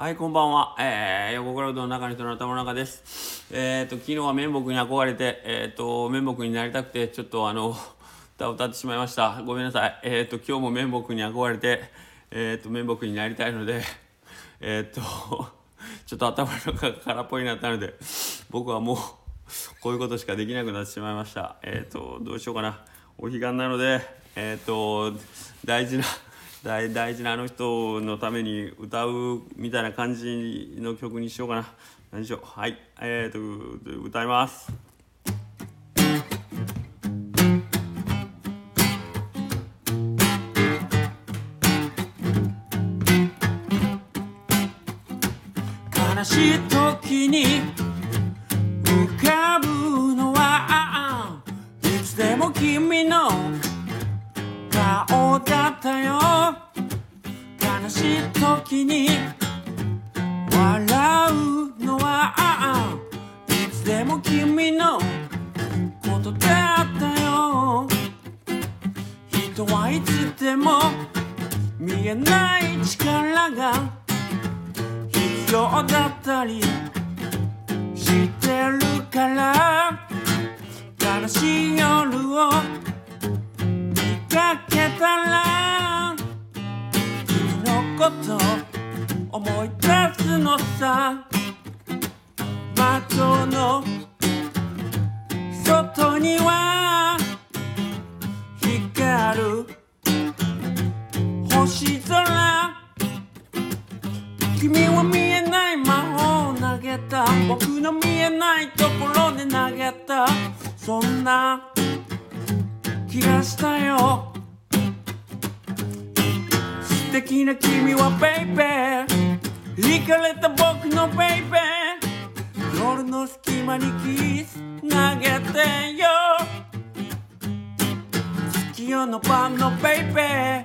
はい、こんばんは。えー、横倉うどんの中の人の頭の中です。えーと、昨日は綿木に憧れて、えーと、綿木になりたくて、ちょっとあの、歌を歌ってしまいました。ごめんなさい。えーと、今日も綿木に憧れて、えーと、綿木になりたいので、えーと、ちょっと頭の中が空っぽになったので、僕はもう、こういうことしかできなくなってしまいました。えーと、どうしようかな。お彼岸なので、えーと、大事な、大大事なあの人のために歌うみたいな感じの曲にしようかな。何でしょう。はい。えー、と歌います。悲しい時に時に笑うのはいつでも君のことだったよ。人はいつでも見えない力が必要だったりしてるから。悲しい夜を見かけたらこと思い出すのさ窓の外には光る星空。君は見えない魔法を投げた。僕の見えないところで投げた。そんな気がしたよ。素敵な君はベイベー惹かれた僕のベイベー夜の隙間にキス投げてよ。月夜の晩のベイベー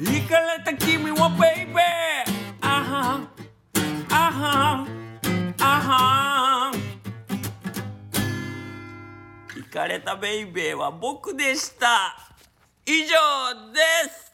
惹かれた君はベイベーあはん。あはん。あはん。行かれたベイベーは僕でした。以上です。